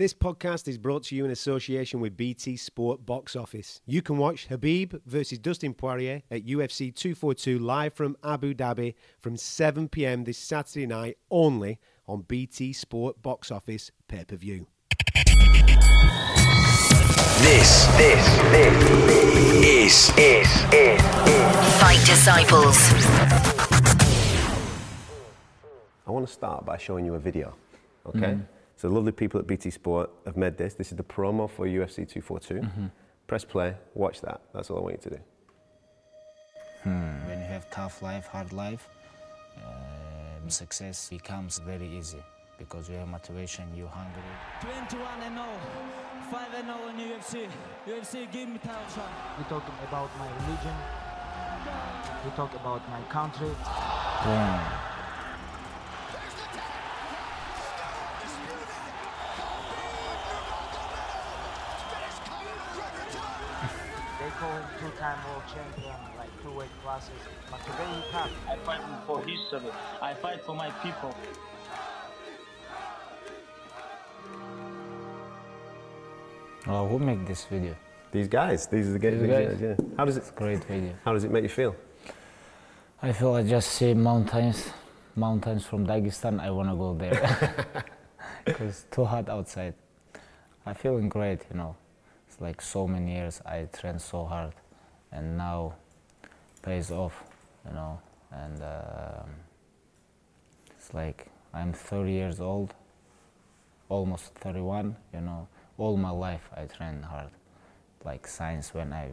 This podcast is brought to you in association with BT Sport Box Office. You can watch Khabib versus Dustin Poirier at UFC 242 live from Abu Dhabi from 7 pm this Saturday night only on BT Sport Box Office pay per view. This, this, this is, is, is, Fight Disciples. I want to start by showing you a video, okay? Mm-hmm. So the lovely people at BT Sport have made this. This is the promo for UFC 242. Press play, watch that. That's all I want you to do. When you have tough life, hard life, um, success becomes very easy because you have motivation, you're hungry. 21 and 0, 5 and 0 in UFC. UFC, give me title shot. We talk about my religion. We talk about my country. Boom. They two-time world champion, like two weight classes. But today he can't. I fight for history. I fight for my people. Well, who make this video? These guys, these are the guys. These guys? Yeah. How does it? Great video. How does it make you feel? I feel I just see mountains, mountains from Dagestan. I wanna go there because it's too hot outside. I feeling great, you know. Like so many years I trained so hard, and now pays off, you know. And um it's like I'm 30 years old, almost 31. You know, all my life I trained hard, like since when I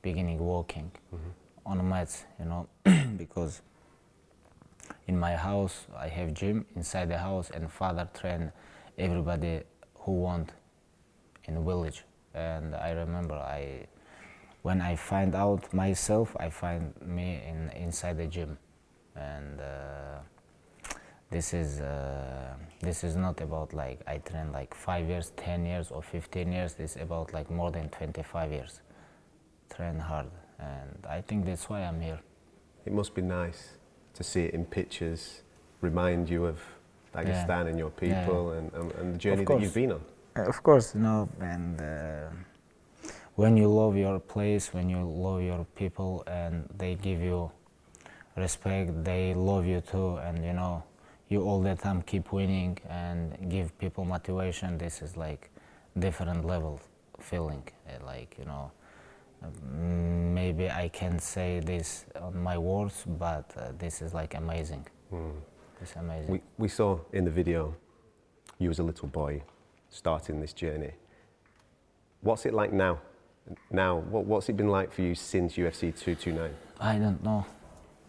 beginning walking on mats, you know, because in my house I have gym inside the house and father train everybody who want in the village and I remember I when I find out myself I find me in inside the gym and uh, this is uh, this is not about like I train like five years, ten years, or fifteen years. This is about like more than twenty-five years. Train hard, and I think that's why I'm here. It must be nice to see it in pictures, remind you of Dagestan and your Yeah. people and, and, and the journey that you've been on. Uh, Of course, you know, and uh, when you love your place, when you love your people, and they give you respect, they love you too, and you know, you all the time keep winning and give people motivation. This is like different level feeling, uh, like you know. um, Maybe I can't say this on my words, but uh, this is like amazing. It's amazing. We, we saw in the video you as a little boy starting this journey. What's it like now? Now, what, what's it been like for you since UFC 229? I don't know.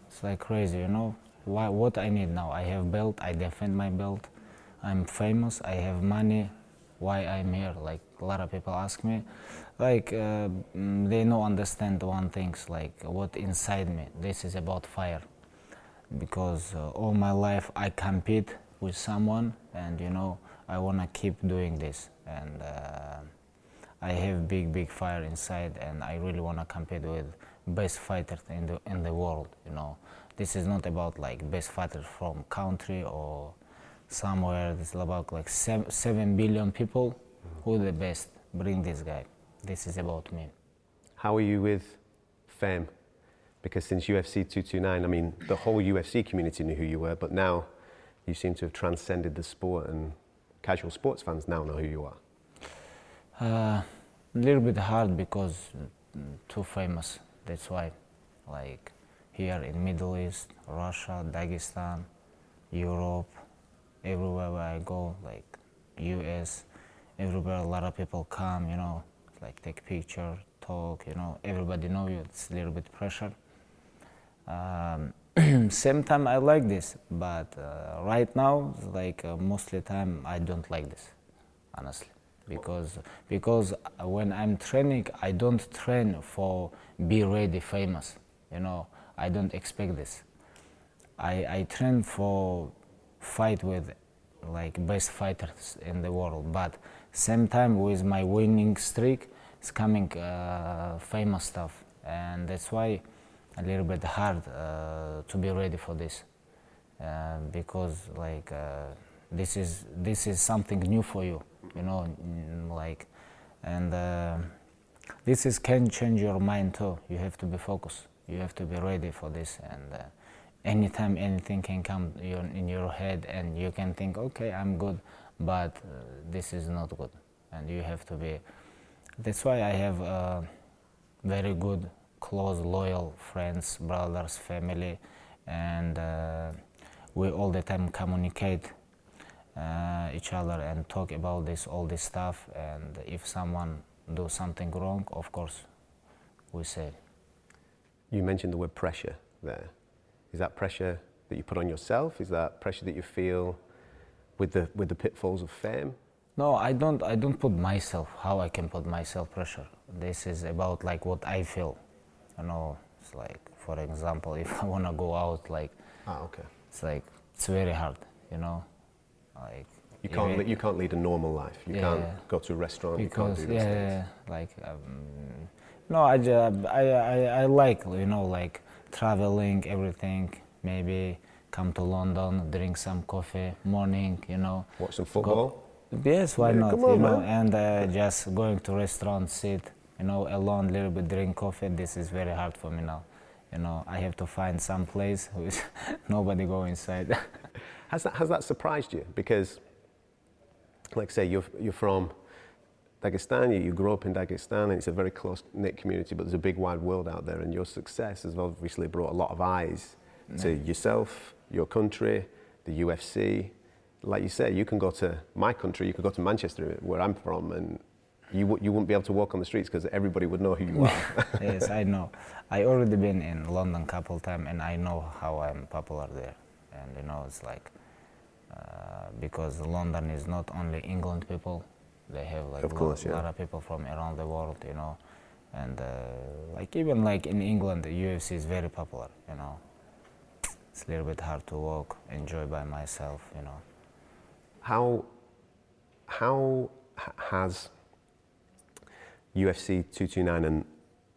It's like crazy, you know. Why, what I need now? I have belt. I defend my belt. I'm famous. I have money. Why I'm here? Like a lot of people ask me, like uh, mm, they don't understand one things like what inside me. This is about fire, because uh, all my life I compete with someone, and you know I wanna keep doing this, and uh, I have big big fire inside, and I really wanna compete with best fighters in the in the world. You know, this is not about like best fighters from country or somewhere. This is about like seven, seven billion people. Who the best? Bring this guy. This is about me. How are you with fame? Because since UFC 229, I mean, the whole UFC community knew who you were, but now you seem to have transcended the sport, and casual sports fans now know who you are. Uh, a little bit hard because too famous. That's why, like here in Middle East, Russia, Dagestan, Europe, everywhere where I go, like U.S., everywhere a lot of people come. You know, like take picture, talk. You know, everybody know you. It's a little bit pressure. Um, same time I like this, but uh, right now, like uh, mostly time I don't like this, honestly, because because when I'm training, I don't train for be ready famous. You know, I don't expect this. I I train for fight with like best fighters in the world, but same time with my winning streak, it's coming uh, famous stuff, and that's why a little bit hard uh, to be ready for this uh, because like uh, this is this is something new for you, you know, like, and uh, this is can change your mind too. You have to be focused. You have to be ready for this, and uh, anytime anything can come in your head, and you can think, okay, I'm good, but uh, this is not good, and you have to be. That's why I have very good, close, loyal friends, brothers, family, and uh, we all the time communicate uh, each other and talk about this, all this stuff. And if someone do something wrong, of course, we say. You mentioned the word pressure there. Is that pressure that you put on yourself? Is that pressure that you feel with the with the pitfalls of fame? No, I don't. I don't put myself. How I can put myself pressure? This is about like what I feel. You know, it's like for example, if I wanna go out, like Ah, okay. it's like it's very hard. You know, like You can't even- li- you can't lead a normal life. You Yeah. can't go to a restaurant. you can't do yeah, these yeah, things. yeah, like um, no I, ju- I, I, I like you know like traveling everything maybe come to london drink some coffee morning you know Watch some go- football. yes why Yeah, not come you on, know man. and uh, just going to restaurant sit you know alone little bit drink coffee this is very hard for me now you know i have to find some place with nobody go inside Has that has that surprised you? Because, like I say, you're you're from Dagestan. You, you grew up in Dagestan, and it's a very close knit community. But there's a big wide world out there, and your success has obviously brought a lot of eyes to yourself, your country, the UFC. Like you say, you can go to my country. You can go to Manchester, where I'm from, and you you wouldn't be able to walk on the streets because everybody would know who you are. yes, I know. I already been in London couple time, and I know how I'm popular there. And you know, it's like uh, because London is not only England people; they have like lo- yeah. lot of people from around the world. You know, and uh, like even like in England, the UFC is very popular. You know, it's a little bit hard to walk, enjoy by myself. You know. How how has UFC 229 and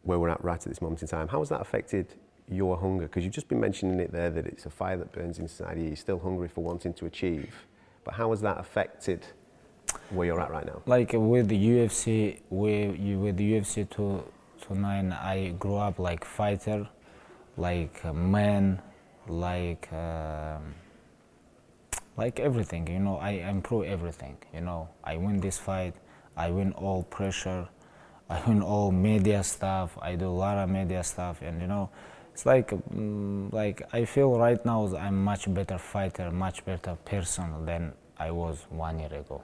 where we're at right at this moment in time, how has that affected your hunger? Because you've just been mentioning it there that it's a fire that burns inside you. You're still hungry for wanting to achieve. But how has that affected where you're at right now? like with the UFC, with the UFC two two nine, I grew up like fighter, like man, like um, like everything. You know, I improve everything. You know, I win this fight, I win all pressure, I win all media stuff. I do a lot of media stuff, and you know. It's like, mm, like I feel right now I'm much better fighter, much better person than I was one year ago.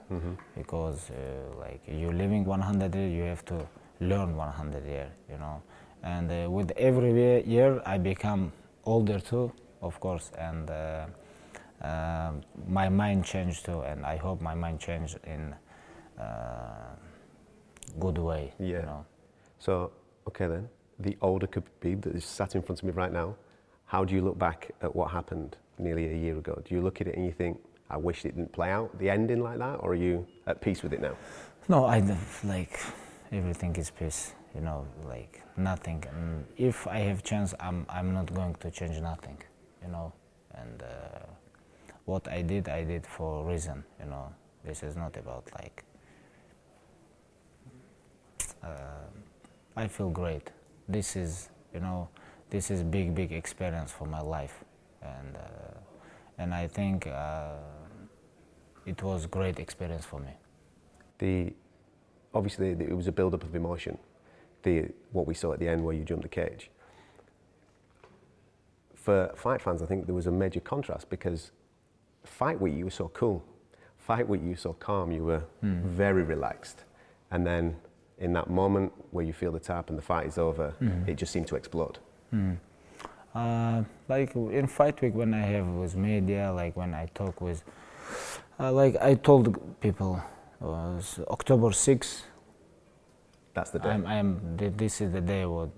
Because uh, like you're living 100 years, you have to learn 100 years, you know. And uh, with every year, year, I become older too, of course, and uh, uh, my mind changed too. And I hope my mind changed in uh, good way. Yeah. You know. So, okay then, the older Khabib that is sat in front of me right now, how do you look back at what happened nearly a year ago? Do you look at it and you think, I wish it didn't play out, the ending like that, or are you at peace with it now? No, I like everything is peace. You know, like nothing. And if I have chance, I'm I'm not going to change nothing. You know, and uh, what I did, I did for a reason. You know, this is not about like. Uh, I feel great. This is, you know, this is big, big experience for my life, and uh, and I think uh, it was great experience for me. the obviously it was a build up of emotion. The what we saw at the end where you jumped the cage. For fight fans i think there was a major contrast because fight week you were so cool. Fight week you were so calm. You were very relaxed. And then in that moment where you feel the tap and the fight is over it just seemed to explode Uh, like in fight week when I have with media, like when I talk with, uh, like I told people, was October 6th. that's the day I'm, I'm, this is the day what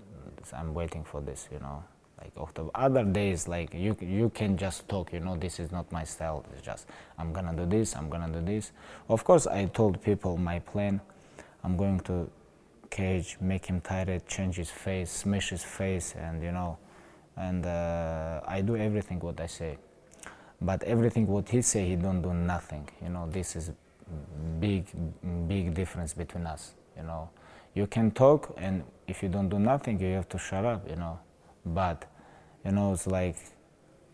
I'm waiting for this, you know. Like October. Other days, like you, you can just talk, you know. This is not my style. It's just I'm gonna do this. I'm gonna do this. Of course, I told people my plan. I'm going to cage, make him tired, change his face, smash his face, and you know, and uh, I do everything what I say. but everything what he say, he don't do nothing. You know, this is big, big difference between us. You know, you can talk, and if you don't do nothing, you have to shut up. You know, but you know, it's like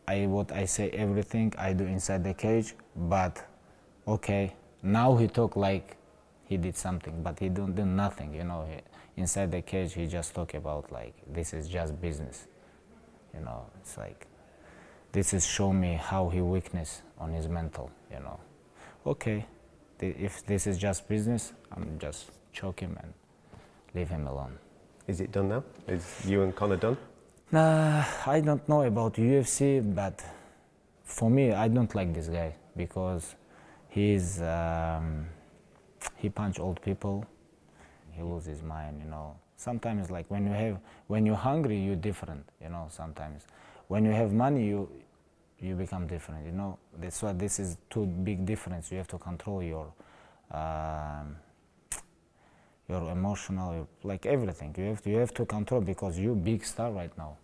I what I say everything I do inside the cage, but okay, now he talk like he did something, but he don't do nothing. You know, he, inside the cage he just talk about like this is just business. You know, it's like this is show me how he weakness on his mental. You know, okay, th- if this is just business, I'm just choke him and leave him alone. Is it done now? Is you and Conor done? Uh, I don't know about UFC, but for me, I don't like this guy because he's um, he punch old people. He lose his mind, you know. Sometimes, like when you have when you're hungry, you're different, you know. Sometimes, when you have money, you you become different, you know. That's why this is two big difference. You have to control your um, your emotional, your, like everything. You have to you have to control because you big star right now.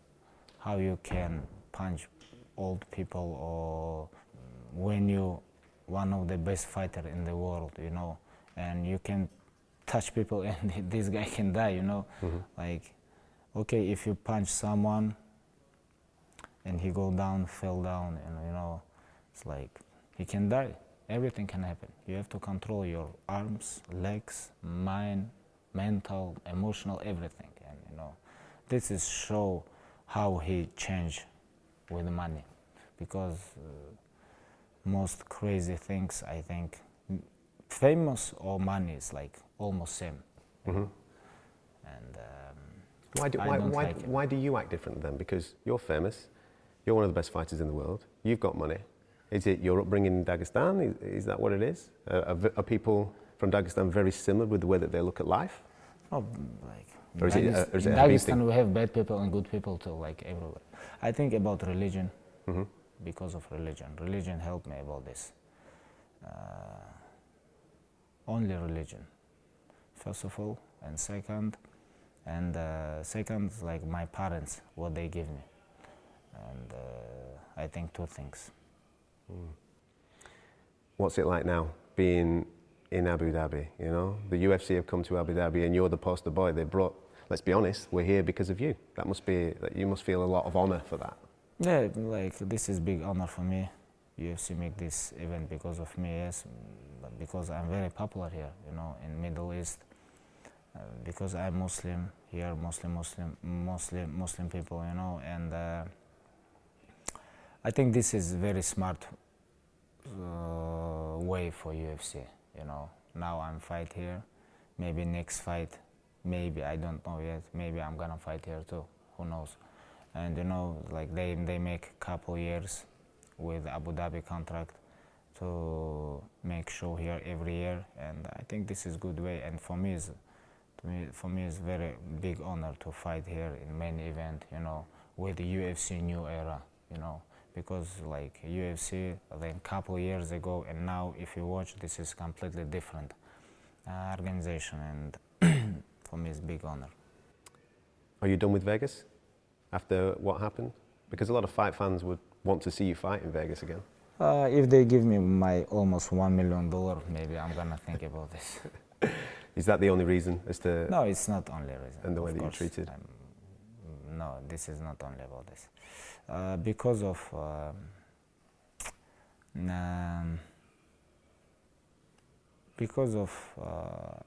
How you can punch old people or when you one of the best fighter in the world, you know, and you can touch people and this guy can die, you know, like okay if you punch someone and he go down, fell down, and you know, it's like he can die. Everything can happen. You have to control your arms, legs, mind, mental, emotional, everything. And you know, this is show how he changed with money, because uh, most crazy things I think, famous or money is like almost same. And um, Why do, why, why, like why do you act different then? Because you're famous, you're one of the best fighters in the world, you've got money. Is it your upbringing in Dagestan? Is, is that what it is? Uh, are, are people from Dagestan very similar with the way that they look at life? Oh, like Or is it, uh, is in Dagestan we have bad people and good people too, like everywhere. I think about religion Mm-hmm. because of religion. Religion helped me about this. Uh, only religion, first of all, and second, and uh, second, like my parents, what they give me, and uh, I think two things. What's it like now being in Abu Dhabi? You know, the UFC have come to Abu Dhabi and you're the poster boy. They brought, let's be honest, we're here because of you. That must be, that you must feel a lot of honor for that. Yeah, like this is big honor for me. UFC make this event because of me, yes, because I'm very popular here, you know, in Middle East. Uh, because I'm Muslim here, Muslim, Muslim, Muslim, Muslim people, you know, and uh, I think this is very smart uh, way for UFC, you know. Now I'm fight here, maybe next fight, maybe I don't know yet. Maybe I'm gonna fight here too. Who knows? And you know, like they they make couple years with Abu Dhabi contract to make show here every year, and I think this is good way. And for me, is me for me is very big honor to fight here in main event. You know, with the UFC new era. You know, because like UFC then couple years ago and now if you watch this is completely different uh, organization and for me it's big honor. Are you done with Vegas after what happened? Because a lot of fight fans would want to see you fight in Vegas again. Uh, if they give me my almost one million dollar, maybe I'm gonna think about this. Is that the only reason as to No, it's not only reason. And the way that you're treated? No, this is not only about this. Uh, because of um, um, because of uh,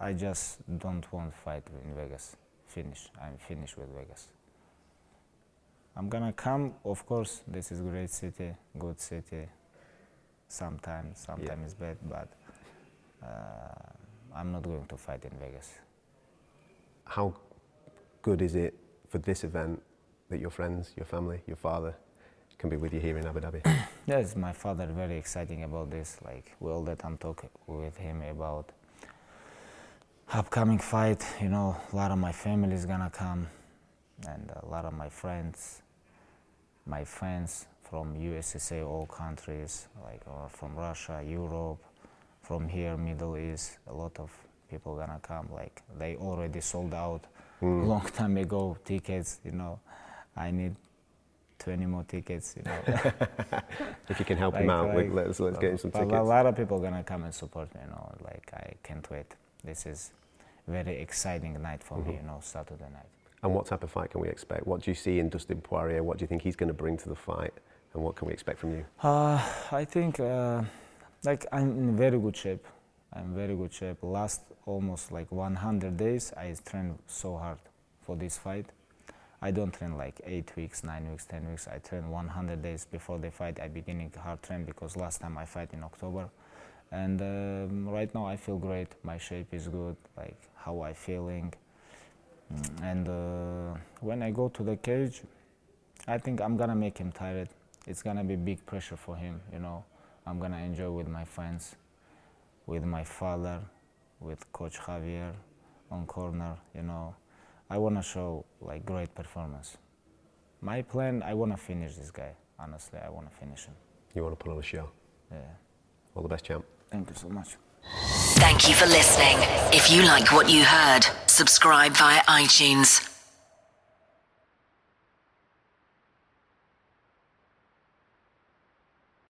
I just don't want fight in Vegas. Finish. I'm finished with Vegas. I'm gonna come. Of course, this is a great city, good city. Sometimes, sometimes it's bad, but uh, I'm not going to fight in Vegas. how good is it for this event that your friends, your family, your father can be with you here in Abu Dhabi? Yes, my father very exciting about this. Like all I'm talk with him about upcoming fight. You know, a lot of my family is gonna come, and a lot of my friends, my friends from USSA, all countries, like or from Russia, Europe, from here, Middle East. A lot of people gonna come. Like they already sold out long time ago tickets. You know, I need 20 more tickets. You know, If you can help him Like- out, like- let's let's get some tickets. A lot of people gonna come and support me. You know, like I can't wait. This is very exciting night for Mm-hmm. me. You know, Saturday night. And what type of fight can we expect? What do you see in Dustin Poirier? What do you think he's going to bring to the fight? And what can we expect from you? Uh, I think uh, like I'm in very good shape. I'm very good shape. Last almost like 100 days, I trained so hard for this fight. I don't train like eight weeks, nine weeks, ten weeks. I train 100 days before the fight. I beginning hard train because last time I fight in October, and um, right now I feel great. My shape is good. Like how I feeling, and uh, when I go to the cage, I think I'm gonna make him tired. It's gonna be big pressure for him, you know. I'm gonna enjoy with my friends, with my father, with Coach Javier on corner, you know. I wanna show like great performance. My plan, I wanna finish this guy. Honestly, I wanna finish him. You want to put on a show? Yeah. All the best, champ. Thank you so much. Thank you for listening. If you like what you heard, subscribe via iTunes.